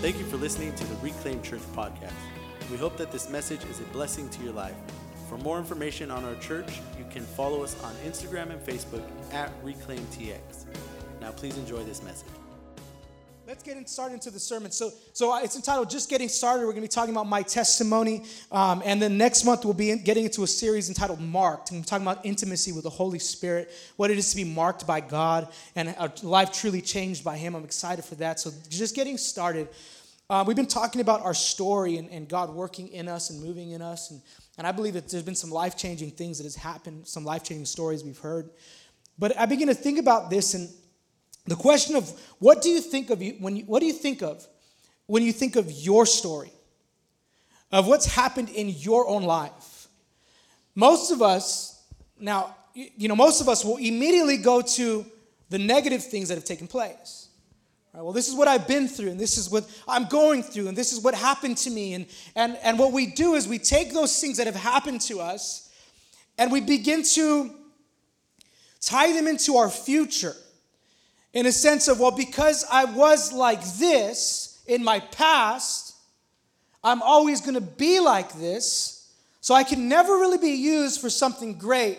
Thank you for listening to the Reclaim Church podcast. We hope that this message is a blessing to your life. For more information on our church, you can follow us on Instagram and Facebook at ReclaimTX. Now, please enjoy this message. Let's get started into the sermon. So, so it's entitled "Just Getting Started." We're going to be talking about my testimony, um, and then next month we'll be getting into a series entitled "Marked." And we're talking about intimacy with the Holy Spirit, what it is to be marked by God, and a life truly changed by Him. I'm excited for that. So, just getting started. Uh, we've been talking about our story and, and, God working in us and moving in us, and, and I believe that there's been some life changing things that has happened, some life changing stories we've heard. But I begin to think about this and the question of what do you think of you when you, what do you think of when you think of your story? Of what's happened in your own life. Most of us, now, you know, most of us will immediately go to the negative things that have taken place. Right, well, this is what I've been through, and this is what I'm going through, and this is what happened to me. And, and, and what we do is we take those things that have happened to us and we begin to tie them into our future in a sense of, well, because I was like this in my past, I'm always going to be like this, so I can never really be used for something great.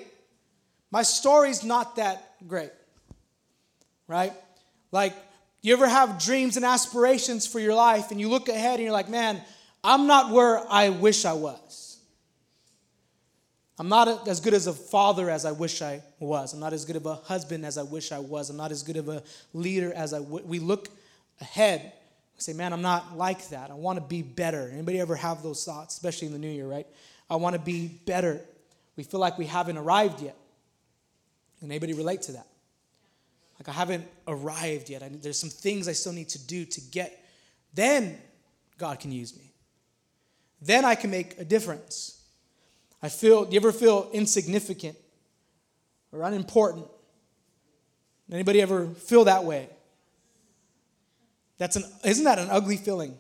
My story's not that great, right? Like, you ever have dreams and aspirations for your life, and you look ahead and you're like, man, I'm not where I wish I was. I'm not as good as a father as I wish I was. I'm not as good of a husband as I wish I was. I'm not as good of a leader as I w- we look ahead. Say, man, I'm not like that. I want to be better. Anybody ever have those thoughts, especially in the new year, right? I want to be better. We feel like we haven't arrived yet. Can anybody relate to that? Like I haven't arrived yet. I, there's some things I still need to do to get. Then God can use me. Then I can make a difference. I feel, do you ever feel insignificant or unimportant? Anybody ever feel that way? That's an, isn't that an ugly feeling?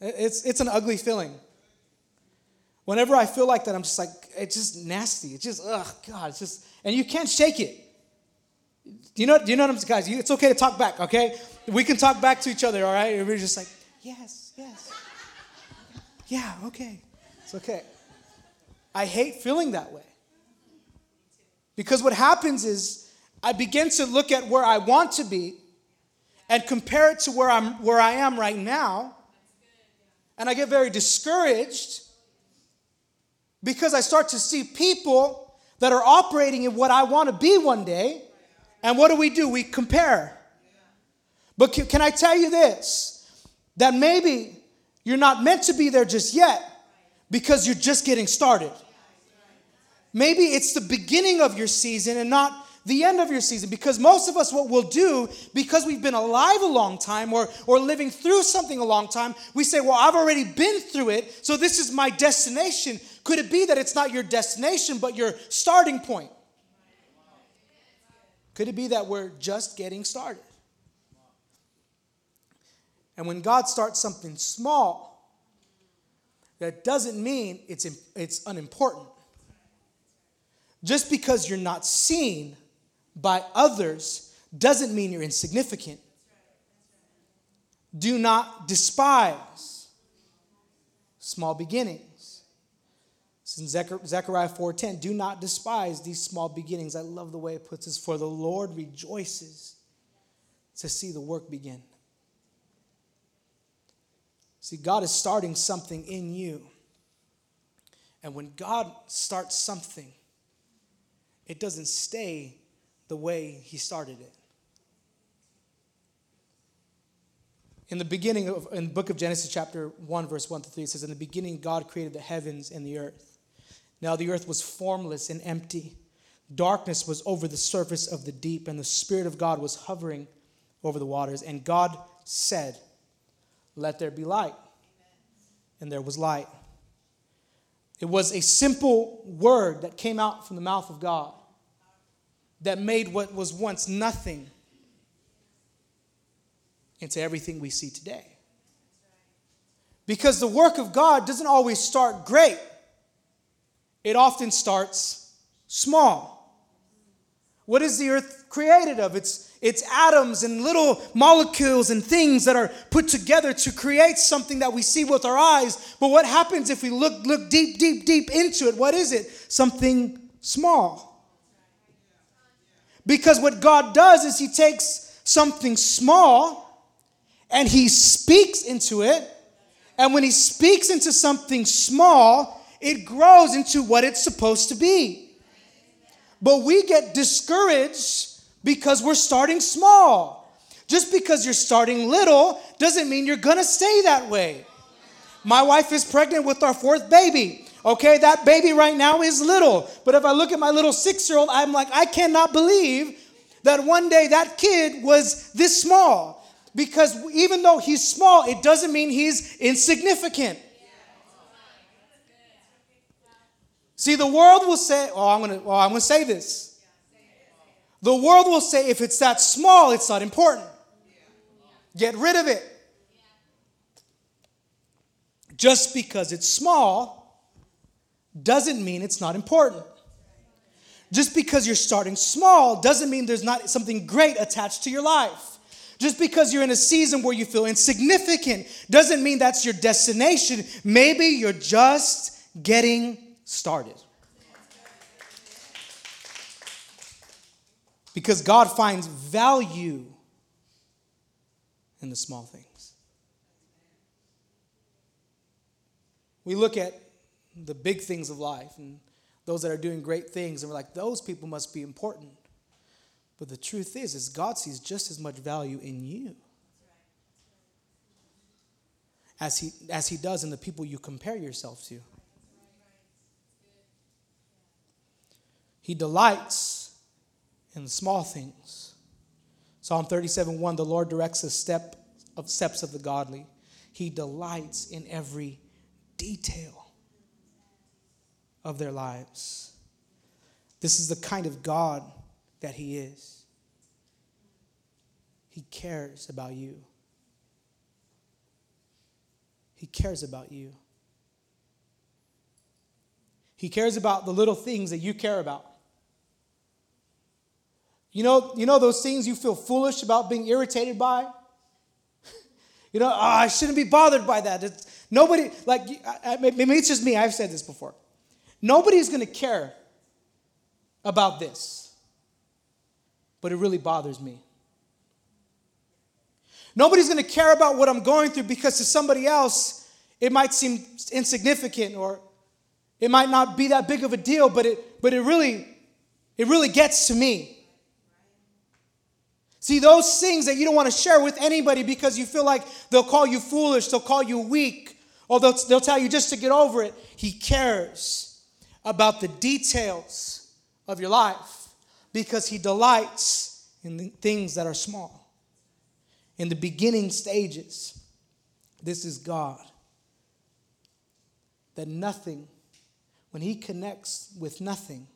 It's, it's an ugly feeling. Whenever I feel like that, I'm just like, it's just nasty. It's just, ugh, God, it's just, and you can't shake it. Do you know, do you know what I'm guys? It's okay to talk back, okay? We can talk back to each other, all right? We're just like, yes, yes. Yeah, okay. It's okay. I hate feeling that way. Because what happens is I begin to look at where I want to be and compare it to where I'm where I am right now. And I get very discouraged because I start to see people that are operating in what I want to be one day. And what do we do? We compare. But can, I tell you this? That maybe you're not meant to be there just yet, because you're just getting started. Maybe it's the beginning of your season and not the end of your season because most of us what we'll do because we've been alive a long time or or living through something a long time we say well I've already been through it so this is my destination could it be that it's not your destination but your starting point could it be that we're just getting started and when God starts something small that doesn't mean it's, it's unimportant. Just because you're not seen by others doesn't mean you're insignificant. Do not despise small beginnings. It's in Zechariah 4:10. Do not despise these small beginnings. I love the way it puts this. For the Lord rejoices to see the work begin. See, God is starting something in you. And when God starts something, it doesn't stay the way He started it. In the beginning of in the book of Genesis, chapter 1, verse 1 to 3, it says, In the beginning, God created the heavens and the earth. Now the earth was formless and empty. Darkness was over the surface of the deep, and the Spirit of God was hovering over the waters. And God said, let there be light. And there was light. It was a simple word that came out from the mouth of God that made what was once nothing into everything we see today. Because the work of God doesn't always start great, it often starts small. What is the earth created of? It's, it's atoms and little molecules and things that are put together to create something that we see with our eyes. But what happens if we look, look deep, deep, deep into it? What is it? Something small. Because what God does is He takes something small and He speaks into it. And when He speaks into something small, it grows into what it's supposed to be. But we get discouraged because we're starting small. Just because you're starting little doesn't mean you're gonna stay that way. My wife is pregnant with our fourth baby. Okay, that baby right now is little. But if I look at my little six year old, I'm like, I cannot believe that one day that kid was this small. Because even though he's small, it doesn't mean he's insignificant. See, the world will say, oh, I'm gonna, oh, I'm gonna say this. The world will say if it's that small, it's not important. Get rid of it. Just because it's small doesn't mean it's not important. Just because you're starting small doesn't mean there's not something great attached to your life. Just because you're in a season where you feel insignificant doesn't mean that's your destination. Maybe you're just getting started. Because God finds value in the small things. We look at the big things of life and those that are doing great things, and we're like, those people must be important. But the truth is, is God sees just as much value in you as he, as he does in the people you compare yourself to. He delights in small things. Psalm 37 1 The Lord directs the step of steps of the godly. He delights in every detail of their lives. This is the kind of God that He is. He cares about you. He cares about you. He cares about the little things that you care about. You know, you know those things you feel foolish about being irritated by? you know, oh, I shouldn't be bothered by that. It's, nobody, like, maybe it's just me, I've said this before. Nobody's gonna care about this, but it really bothers me. Nobody's gonna care about what I'm going through because to somebody else, it might seem insignificant or it might not be that big of a deal, but it, but it really, it really gets to me. See, those things that you don't want to share with anybody because you feel like they'll call you foolish, they'll call you weak, or they'll, they'll tell you just to get over it. He cares about the details of your life because He delights in things that are small. In the beginning stages, this is God. That nothing, when He connects with nothing,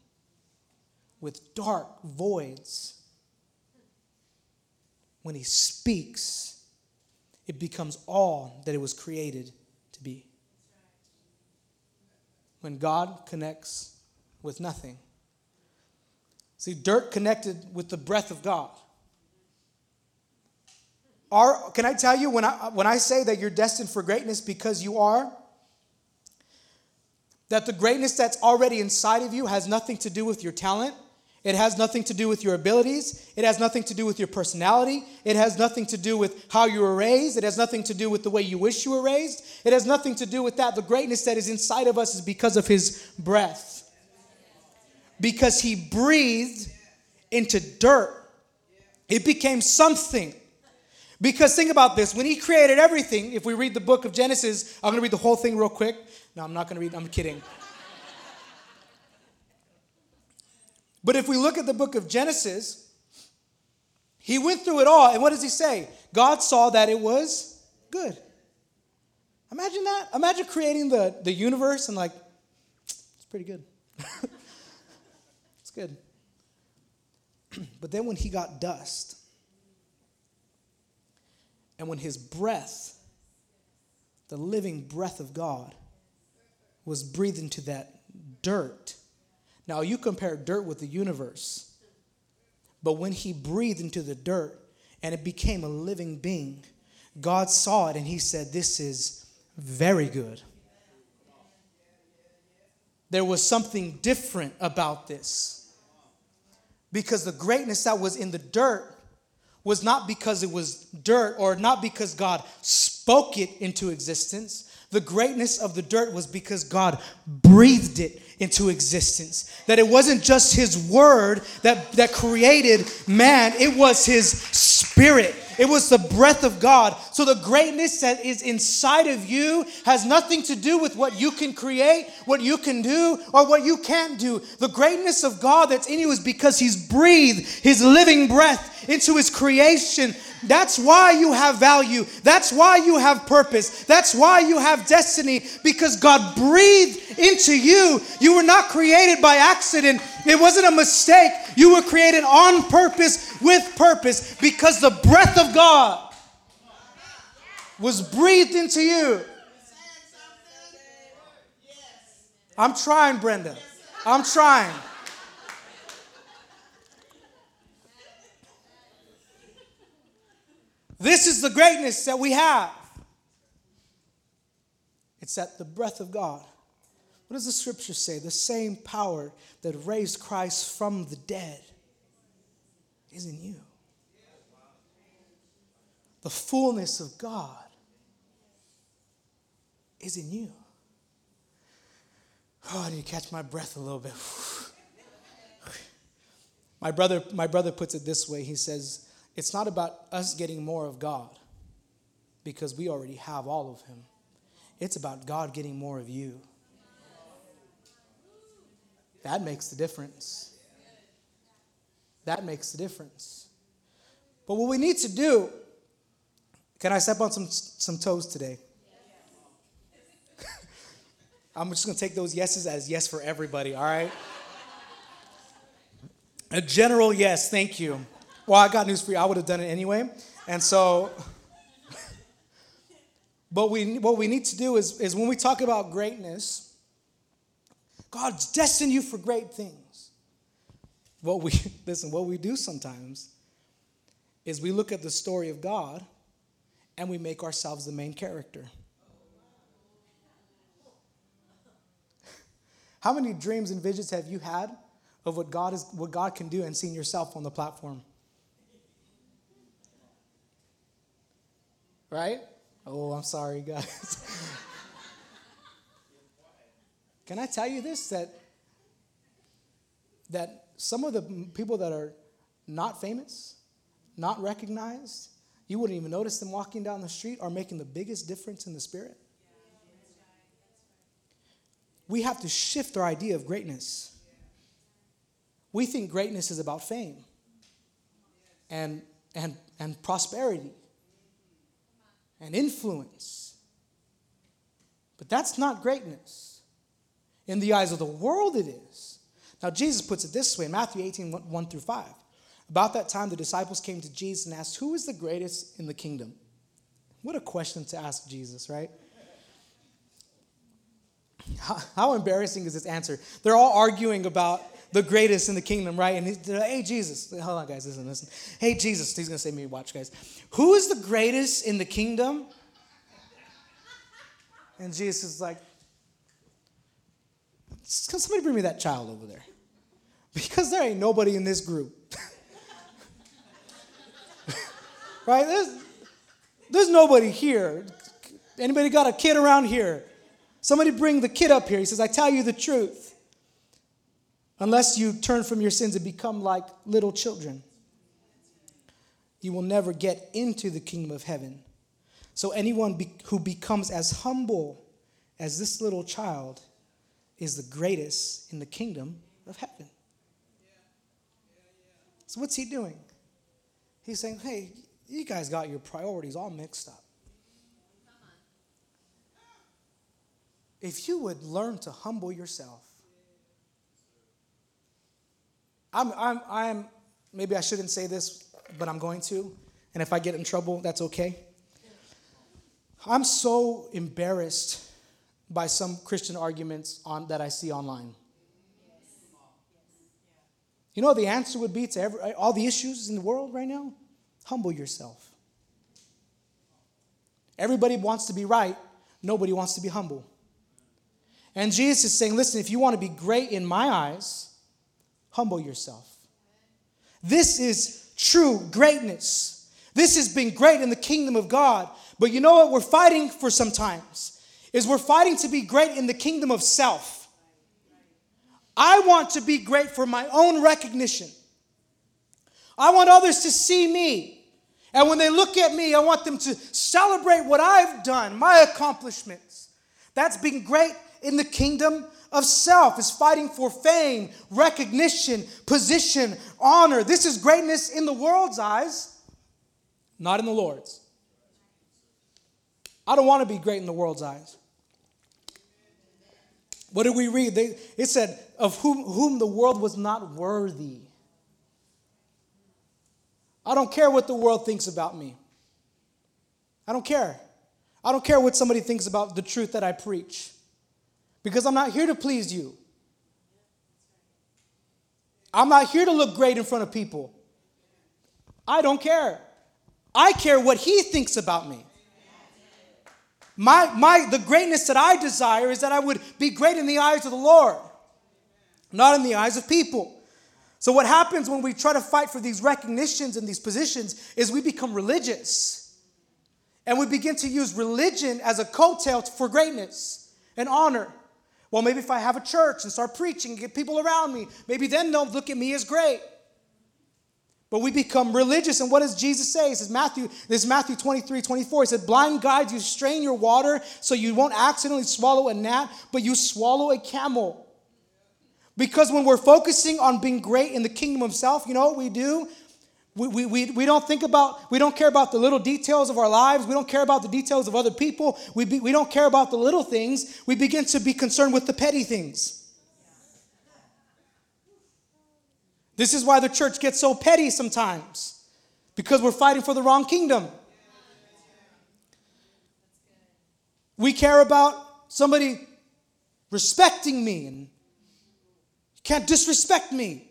with dark voids, when he speaks, it becomes all that it was created to be. When God connects with nothing. See, dirt connected with the breath of God. Can I tell you when I, when I say that you're destined for greatness because you are? That the greatness that's already inside of you has nothing to do with your talent, it has nothing to do with your abilities. It has nothing to do with your personality. It has nothing to do with how you were raised. It has nothing to do with the way you wish you were raised. It has nothing to do with that. The greatness that is inside of us is because of His breath. Because He breathed into dirt, it became something. Because think about this when He created everything, if we read the book of Genesis, I'm going to read the whole thing real quick. No, I'm not going to read, I'm kidding. But if we look at the book of Genesis, he went through it all. And what does he say? God saw that it was good. Imagine that. Imagine creating the, the universe and, like, it's pretty good. it's good. but then when he got dust, and when his breath, the living breath of God, was breathed into that dirt, now, you compare dirt with the universe, But when he breathed into the dirt and it became a living being, God saw it and he said, This is very good. There was something different about this. Because the greatness that was in the dirt was not because it was dirt or not because God spoke it into existence. The greatness of the dirt was because God breathed it into existence. That it wasn't just His word that, that created man, it was His spirit. It was the breath of God. So the greatness that is inside of you has nothing to do with what you can create, what you can do, or what you can't do. The greatness of God that's in you is because He's breathed His living breath into His creation. That's why you have value. That's why you have purpose. That's why you have destiny because God breathed into you. You were not created by accident. It wasn't a mistake. You were created on purpose with purpose because the breath of God was breathed into you. I'm trying, Brenda. I'm trying. This is the greatness that we have. It's at the breath of God. What does the scripture say? The same power that raised Christ from the dead is in you. The fullness of God is in you. Oh, I need to catch my breath a little bit. my brother, my brother puts it this way. He says, It's not about us getting more of God because we already have all of Him. It's about God getting more of you. That makes the difference. That makes the difference. But what we need to do, can I step on some, some toes today? I'm just going to take those yeses as yes for everybody, all right? A general yes, thank you. Well, I got news for you. I would have done it anyway. And so, but we, what we need to do is, is when we talk about greatness, God's destined you for great things. What we, listen, what we do sometimes is we look at the story of God and we make ourselves the main character. How many dreams and visions have you had of what God is what God can do and seen yourself on the platform? Right? Oh, I'm sorry, guys. can I tell you this that that some of the people that are not famous, not recognized, you wouldn't even notice them walking down the street are making the biggest difference in the spirit we have to shift our idea of greatness. We think greatness is about fame and, and, and prosperity and influence. But that's not greatness. In the eyes of the world, it is. Now, Jesus puts it this way in Matthew 18 1 through 5. About that time, the disciples came to Jesus and asked, Who is the greatest in the kingdom? What a question to ask Jesus, right? How, how, embarrassing is this answer? They're all arguing about the greatest in the kingdom, right? And they're like, hey, Jesus. Hold on, guys, listen, listen. Hey, Jesus. He's to say me, watch, guys. Who is the greatest in the kingdom? And Jesus is like, can somebody bring me that child over there? Because there ain't nobody in this group. right? There's, there's nobody here. Anybody got a kid around here? Somebody bring the kid up here. He says, I tell you the truth. Unless you turn from your sins and become like little children, you will never get into the kingdom of heaven. So, anyone be- who becomes as humble as this little child is the greatest in the kingdom of heaven. So, what's he doing? He's saying, hey, you guys got your priorities all mixed up. if you would learn to humble yourself. I'm, I'm, I'm, maybe I shouldn't say this, but I'm going to. And if I get in trouble, that's okay. I'm so embarrassed by some Christian arguments on, that I see online. You know the answer would be to every, all the issues in the world right now? Humble yourself. Everybody wants to be right, nobody wants to be humble. And Jesus is saying, listen, if you want to be great in my eyes, humble yourself. This is true greatness. This has been great in the kingdom of God. But you know what we're fighting for sometimes? Is we're fighting to be great in the kingdom of self. I want to be great for my own recognition. I want others to see me. And when they look at me, I want them to celebrate what I've done, my accomplishments. That's being great in the kingdom of self, is fighting for fame, recognition, position, honor. This is greatness in the world's eyes, not in the Lord's. I don't want to be great in the world's eyes. What did we read? They, it said, Of whom, whom the world was not worthy. I don't care what the world thinks about me. I don't care. I don't care what somebody thinks about the truth that I preach because I'm not here to please you. I'm not here to look great in front of people. I don't care. I care what he thinks about me. My, my, the greatness that I desire is that I would be great in the eyes of the Lord, not in the eyes of people. So, what happens when we try to fight for these recognitions and these positions is we become religious. And we begin to use religion as a coattail for greatness and honor. Well, maybe if I have a church and start preaching and get people around me, maybe then they'll look at me as great. But we become religious. And what does Jesus say? He says, Matthew, this is Matthew 23, 24. He said, Blind guides, you strain your water so you won't accidentally swallow a gnat, but you swallow a camel. Because when we're focusing on being great in the kingdom of self, you know what we do? We, we, we, we don't think about, we don't care about the little details of our lives. We don't care about the details of other people. We, be, we don't care about the little things. We begin to be concerned with the petty things. This is why the church gets so petty sometimes, because we're fighting for the wrong kingdom. We care about somebody respecting me and you can't disrespect me.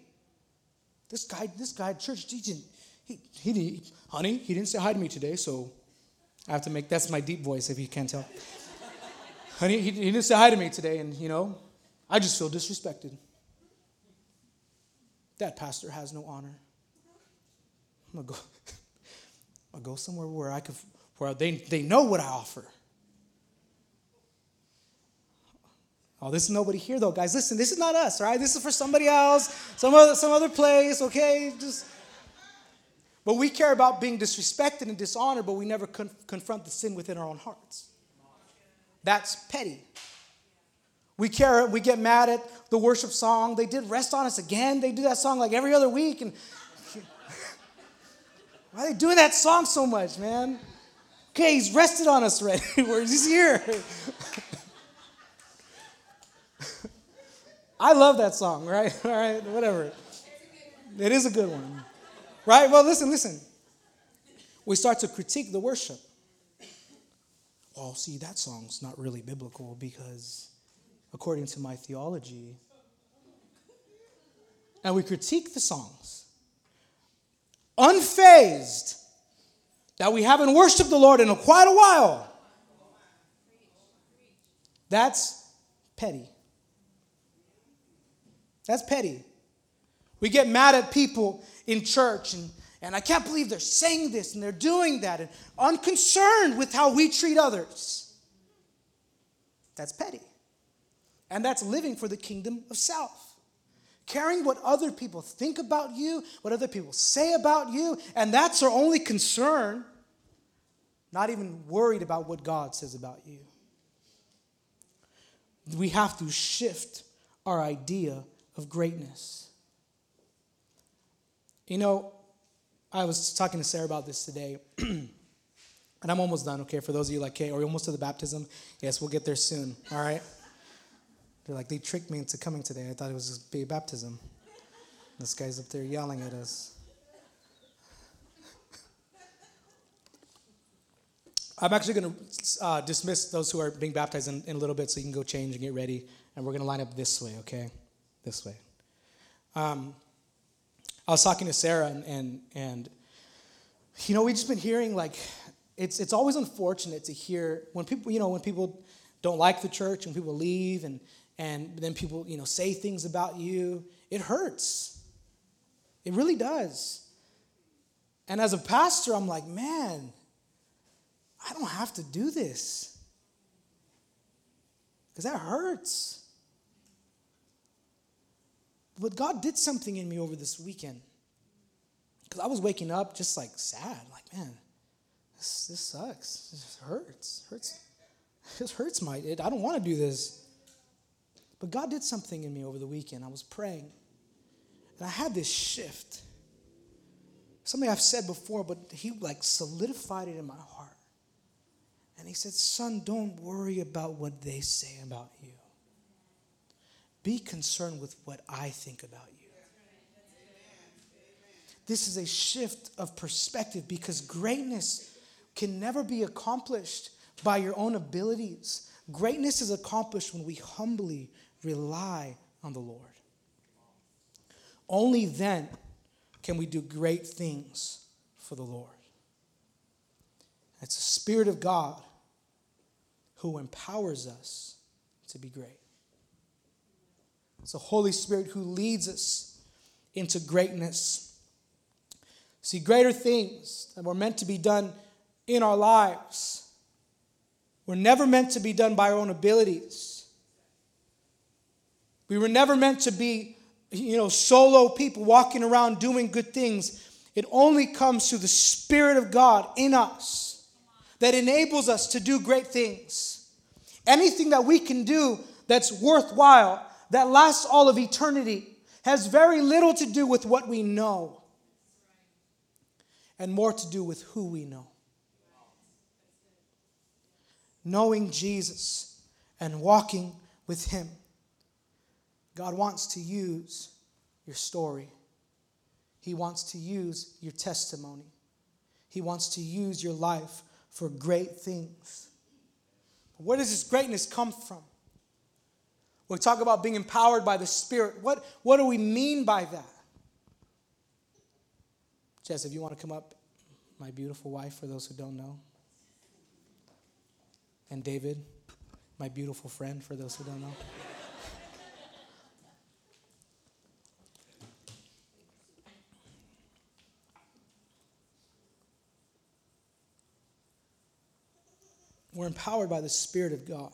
This guy, this guy church, didn't, he, he honey, he didn't say hi to me today, so I have to make, that's my deep voice if you can't tell. honey, he, he didn't say hi to me today, and you know, I just feel disrespected. That pastor has no honor. I'm gonna go, I'll go somewhere where I could, where they, they know what I offer. Oh, this is nobody here though, guys. Listen, this is not us, right? This is for somebody else, some other, some other place, okay? Just. But we care about being disrespected and dishonored, but we never con- confront the sin within our own hearts. That's petty. We care, we get mad at the worship song. They did Rest on Us again. They do that song like every other week. And why are they doing that song so much, man? Okay, he's rested on us already. He's here? I love that song, right? All right, whatever. It is a good one. Right? Well, listen, listen. We start to critique the worship. Well, see, that song's not really biblical because, according to my theology, and we critique the songs, unfazed that we haven't worshiped the Lord in quite a while. That's petty. That's petty. We get mad at people in church and, and I can't believe they're saying this and they're doing that and unconcerned with how we treat others. That's petty. And that's living for the kingdom of self. Caring what other people think about you, what other people say about you, and that's our only concern. Not even worried about what God says about you. We have to shift our idea of greatness. You know, I was talking to Sarah about this today, and I'm almost done, okay? For those of you like, okay, are we almost to the baptism? Yes, we'll get there soon, all right? They're like, they tricked me into coming today. I thought it was just be a baptism. This guy's up there yelling at us. I'm actually going to uh, dismiss those who are being baptized in, in a little bit so you can go change and get ready. And we're going to line up this way, okay? this way. Um, I was talking to Sarah, and, and, and you know, we've just been hearing like, it's, it's always unfortunate to hear when people, you know, when people don't like the church and people leave and, and then people, you know, say things about you. It hurts. It really does. And as a pastor, I'm like, man, I don't have to do this. Because that hurts. But God did something in me over this weekend. Because I was waking up just like sad, like, man, this, this sucks. This hurts. Hurts. This hurts my it, I don't want to do this. But God did something in me over the weekend. I was praying. And I had this shift. Something I've said before, but he like solidified it in my heart. And he said, Son, don't worry about what they say about you. Be concerned with what I think about you. This is a shift of perspective because greatness can never be accomplished by your own abilities. Greatness is accomplished when we humbly rely on the Lord. Only then can we do great things for the Lord. It's the Spirit of God who empowers us to be great. It's the Holy Spirit who leads us into greatness. See, greater things that were meant to be done in our lives were never meant to be done by our own abilities. We were never meant to be, you know, solo people walking around doing good things. It only comes through the Spirit of God in us that enables us to do great things. Anything that we can do that's worthwhile that lasts all of eternity has very little to do with what we know and more to do with who we know. Knowing Jesus and walking with Him. God wants to use your story, He wants to use your testimony, He wants to use your life for great things. Where does this greatness come from? We talk about being empowered by the Spirit. What, what do we mean by that? Jess, if you want to come up, my beautiful wife, for those who don't know. And David, my beautiful friend, for those who don't know. We're empowered by the Spirit of God.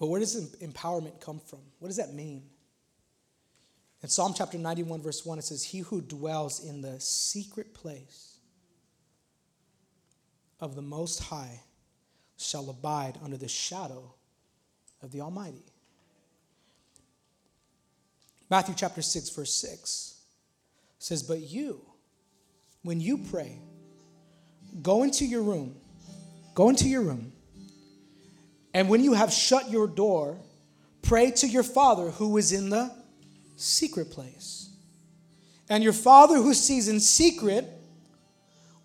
But where does empowerment come from? What does that mean? In Psalm chapter 91, verse 1, it says, He who dwells in the secret place of the Most High shall abide under the shadow of the Almighty. Matthew chapter 6, verse 6 says, But you, when you pray, go into your room, go into your room and when you have shut your door, pray to your Father who is in the secret place. And your Father who sees in secret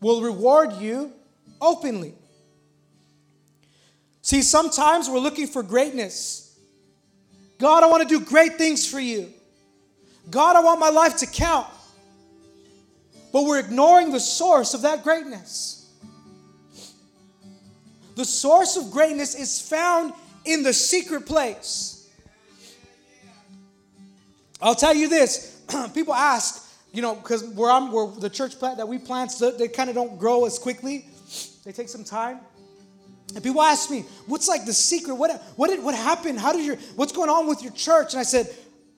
will reward you openly. See, sometimes we're looking for greatness. God, I want to do great things for you. God, I want my life to count. But we're ignoring the source of that greatness. The source of greatness is found in the secret place. I'll tell you this people ask, you know, because where I'm, where the church plant that we plant, they kind of don't grow as quickly. They take some time. And people ask me, what's like the secret? What, what, did, what happened? How did your, what's going on with your church? And I said,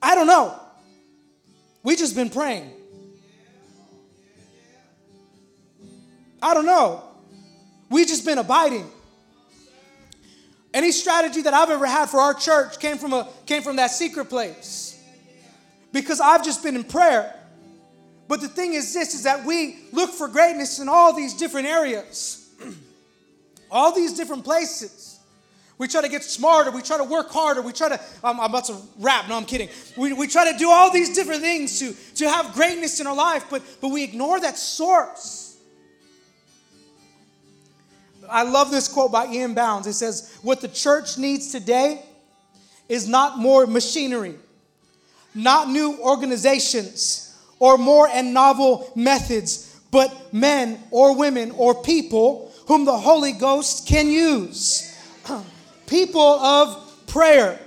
I don't know. We just been praying. I don't know. We just been abiding. Any strategy that I've ever had for our church came from, a, came from that secret place. Because I've just been in prayer. But the thing is this is that we look for greatness in all these different areas. all these different places. We try to get smarter. We try to work harder. We try to, I'm, I'm about to rap. No, I'm kidding. We, we try to do all these different things to, to have greatness in our life, but, but we ignore that source. I love this quote by E.M. Bounds. It says, What the church needs today is not more machinery, not new organizations or more and novel methods, but men or women or people whom the Holy Ghost can use. people of prayer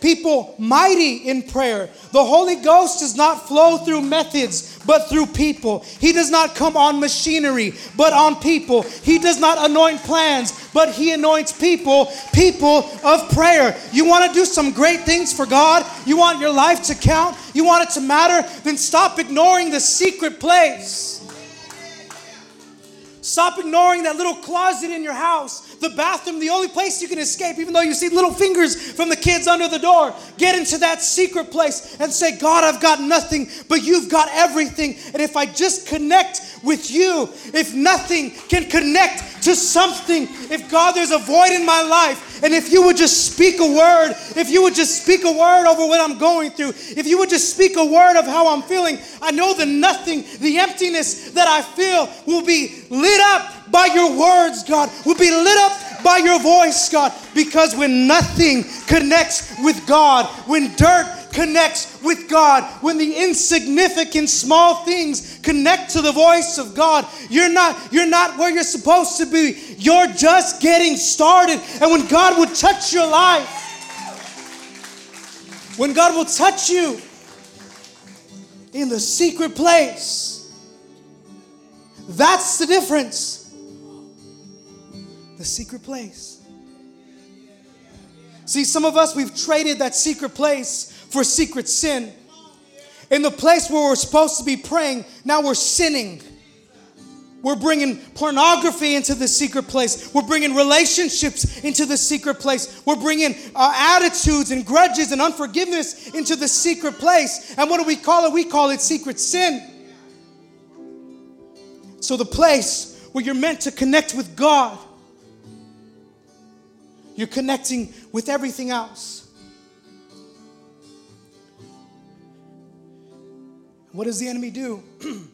people mighty in prayer. The Holy Ghost does not flow through methods, but through people. He does not come on machinery, but on people. He does not anoint plans, but He anoints people, people of prayer. You want to do some great things for God? You want your life to count? You want it to matter? Then stop ignoring the secret place. Stop ignoring that little closet in your house, the bathroom, the only place you can escape, even though you see little fingers from the kids under the door. Get into that secret place and say, God, I've got nothing, but you've got everything. And if I just connect with you, if nothing can connect to something, if God, there's a void in my life, and if you would just speak a word, if you would just speak a word over what I'm going through, if you would just speak a word of how I'm feeling, I know the nothing, the emptiness that I feel will be lit up by your words, God, will be lit up by your voice, God. Because when nothing connects with God, when dirt connects with God, when the insignificant small things connect to the voice of God, you're not you're not where you're supposed to be. You're just getting started. And when God will touch your life, when God will touch you in the secret place, that's the difference. The secret place. See, some of us, we've traded that secret place for secret sin. In the place where we're supposed to be praying, now we're sinning. We're bringing pornography into the secret place. We're bringing relationships into the secret place. We're bringing uh, attitudes and grudges and unforgiveness into the secret place. And what do we call it? We call it secret sin. So, the place where you're meant to connect with God, you're connecting with everything else. What does the enemy do?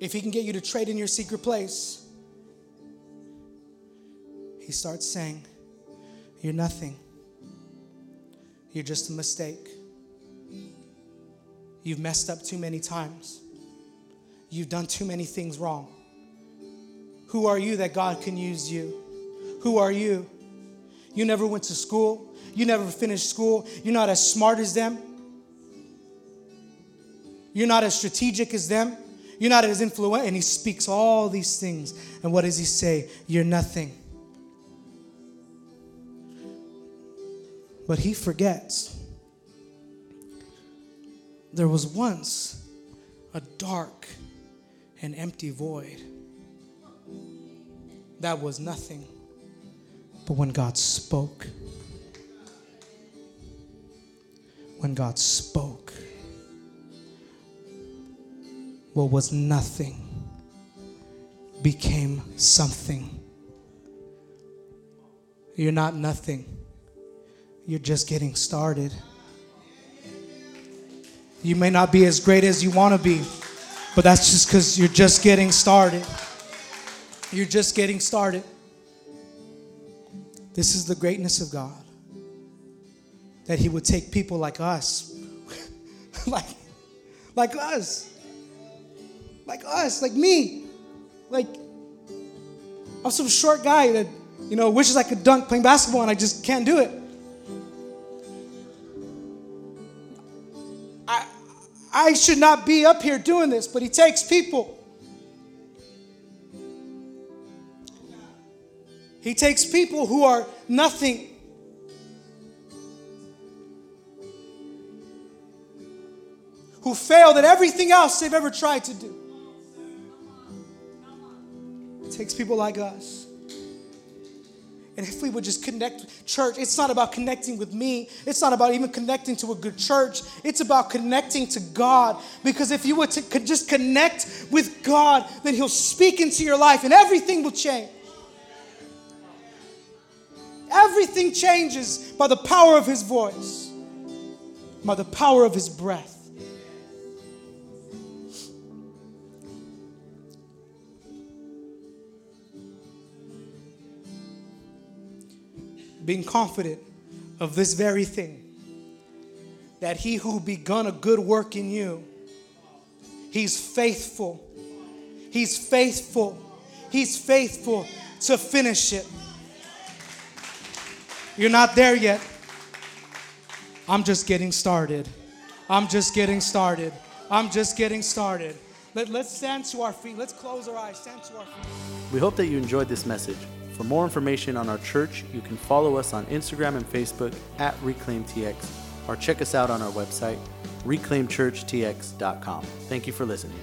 if he can get you to trade in your secret place, he starts saying, You're nothing. You're just a mistake. You've messed up too many times. You've done too many things wrong. Who are you that God can use you? Who are you? You never went to school. You never finished school. You're not as smart as them. You're not as strategic as them. You're not as influential. And he speaks all these things. And what does he say? You're nothing. But he forgets. There was once a dark and empty void that was nothing. But when God spoke, when God spoke, what was nothing became something. You're not nothing, you're just getting started. You may not be as great as you want to be, but that's just because you're just getting started. You're just getting started. This is the greatness of God. That He would take people like us, like, like us, like us, like me. Like, I'm some short guy that, you know, wishes I could dunk playing basketball and I just can't do it. I, I should not be up here doing this, but he takes people. He takes people who are nothing. Who failed at everything else they've ever tried to do takes people like us. And if we would just connect, church, it's not about connecting with me. It's not about even connecting to a good church. It's about connecting to God. Because if you would to, could just connect with God, then He'll speak into your life and everything will change. Everything changes by the power of His voice, by the power of His breath. Being confident of this very thing that he who begun a good work in you, he's faithful. He's faithful. He's faithful to finish it. You're not there yet. I'm just getting started. I'm just getting started. I'm just getting started. Let, let's stand to our feet. Let's close our eyes. Stand to our feet. We hope that you enjoyed this message. For more information on our church, you can follow us on Instagram and Facebook at ReclaimTX or check us out on our website, reclaimchurchtx.com. Thank you for listening.